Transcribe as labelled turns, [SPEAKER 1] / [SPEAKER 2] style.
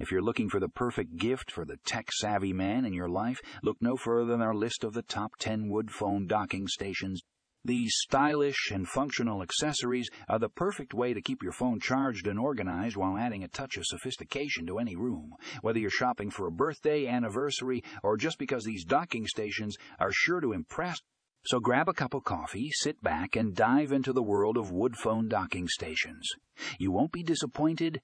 [SPEAKER 1] If you're looking for the perfect gift for the tech savvy man in your life, look no further than our list of the top 10 wood phone docking stations. These stylish and functional accessories are the perfect way to keep your phone charged and organized while adding a touch of sophistication to any room, whether you're shopping for a birthday, anniversary, or just because these docking stations are sure to impress. So grab a cup of coffee, sit back, and dive into the world of wood phone docking stations. You won't be disappointed,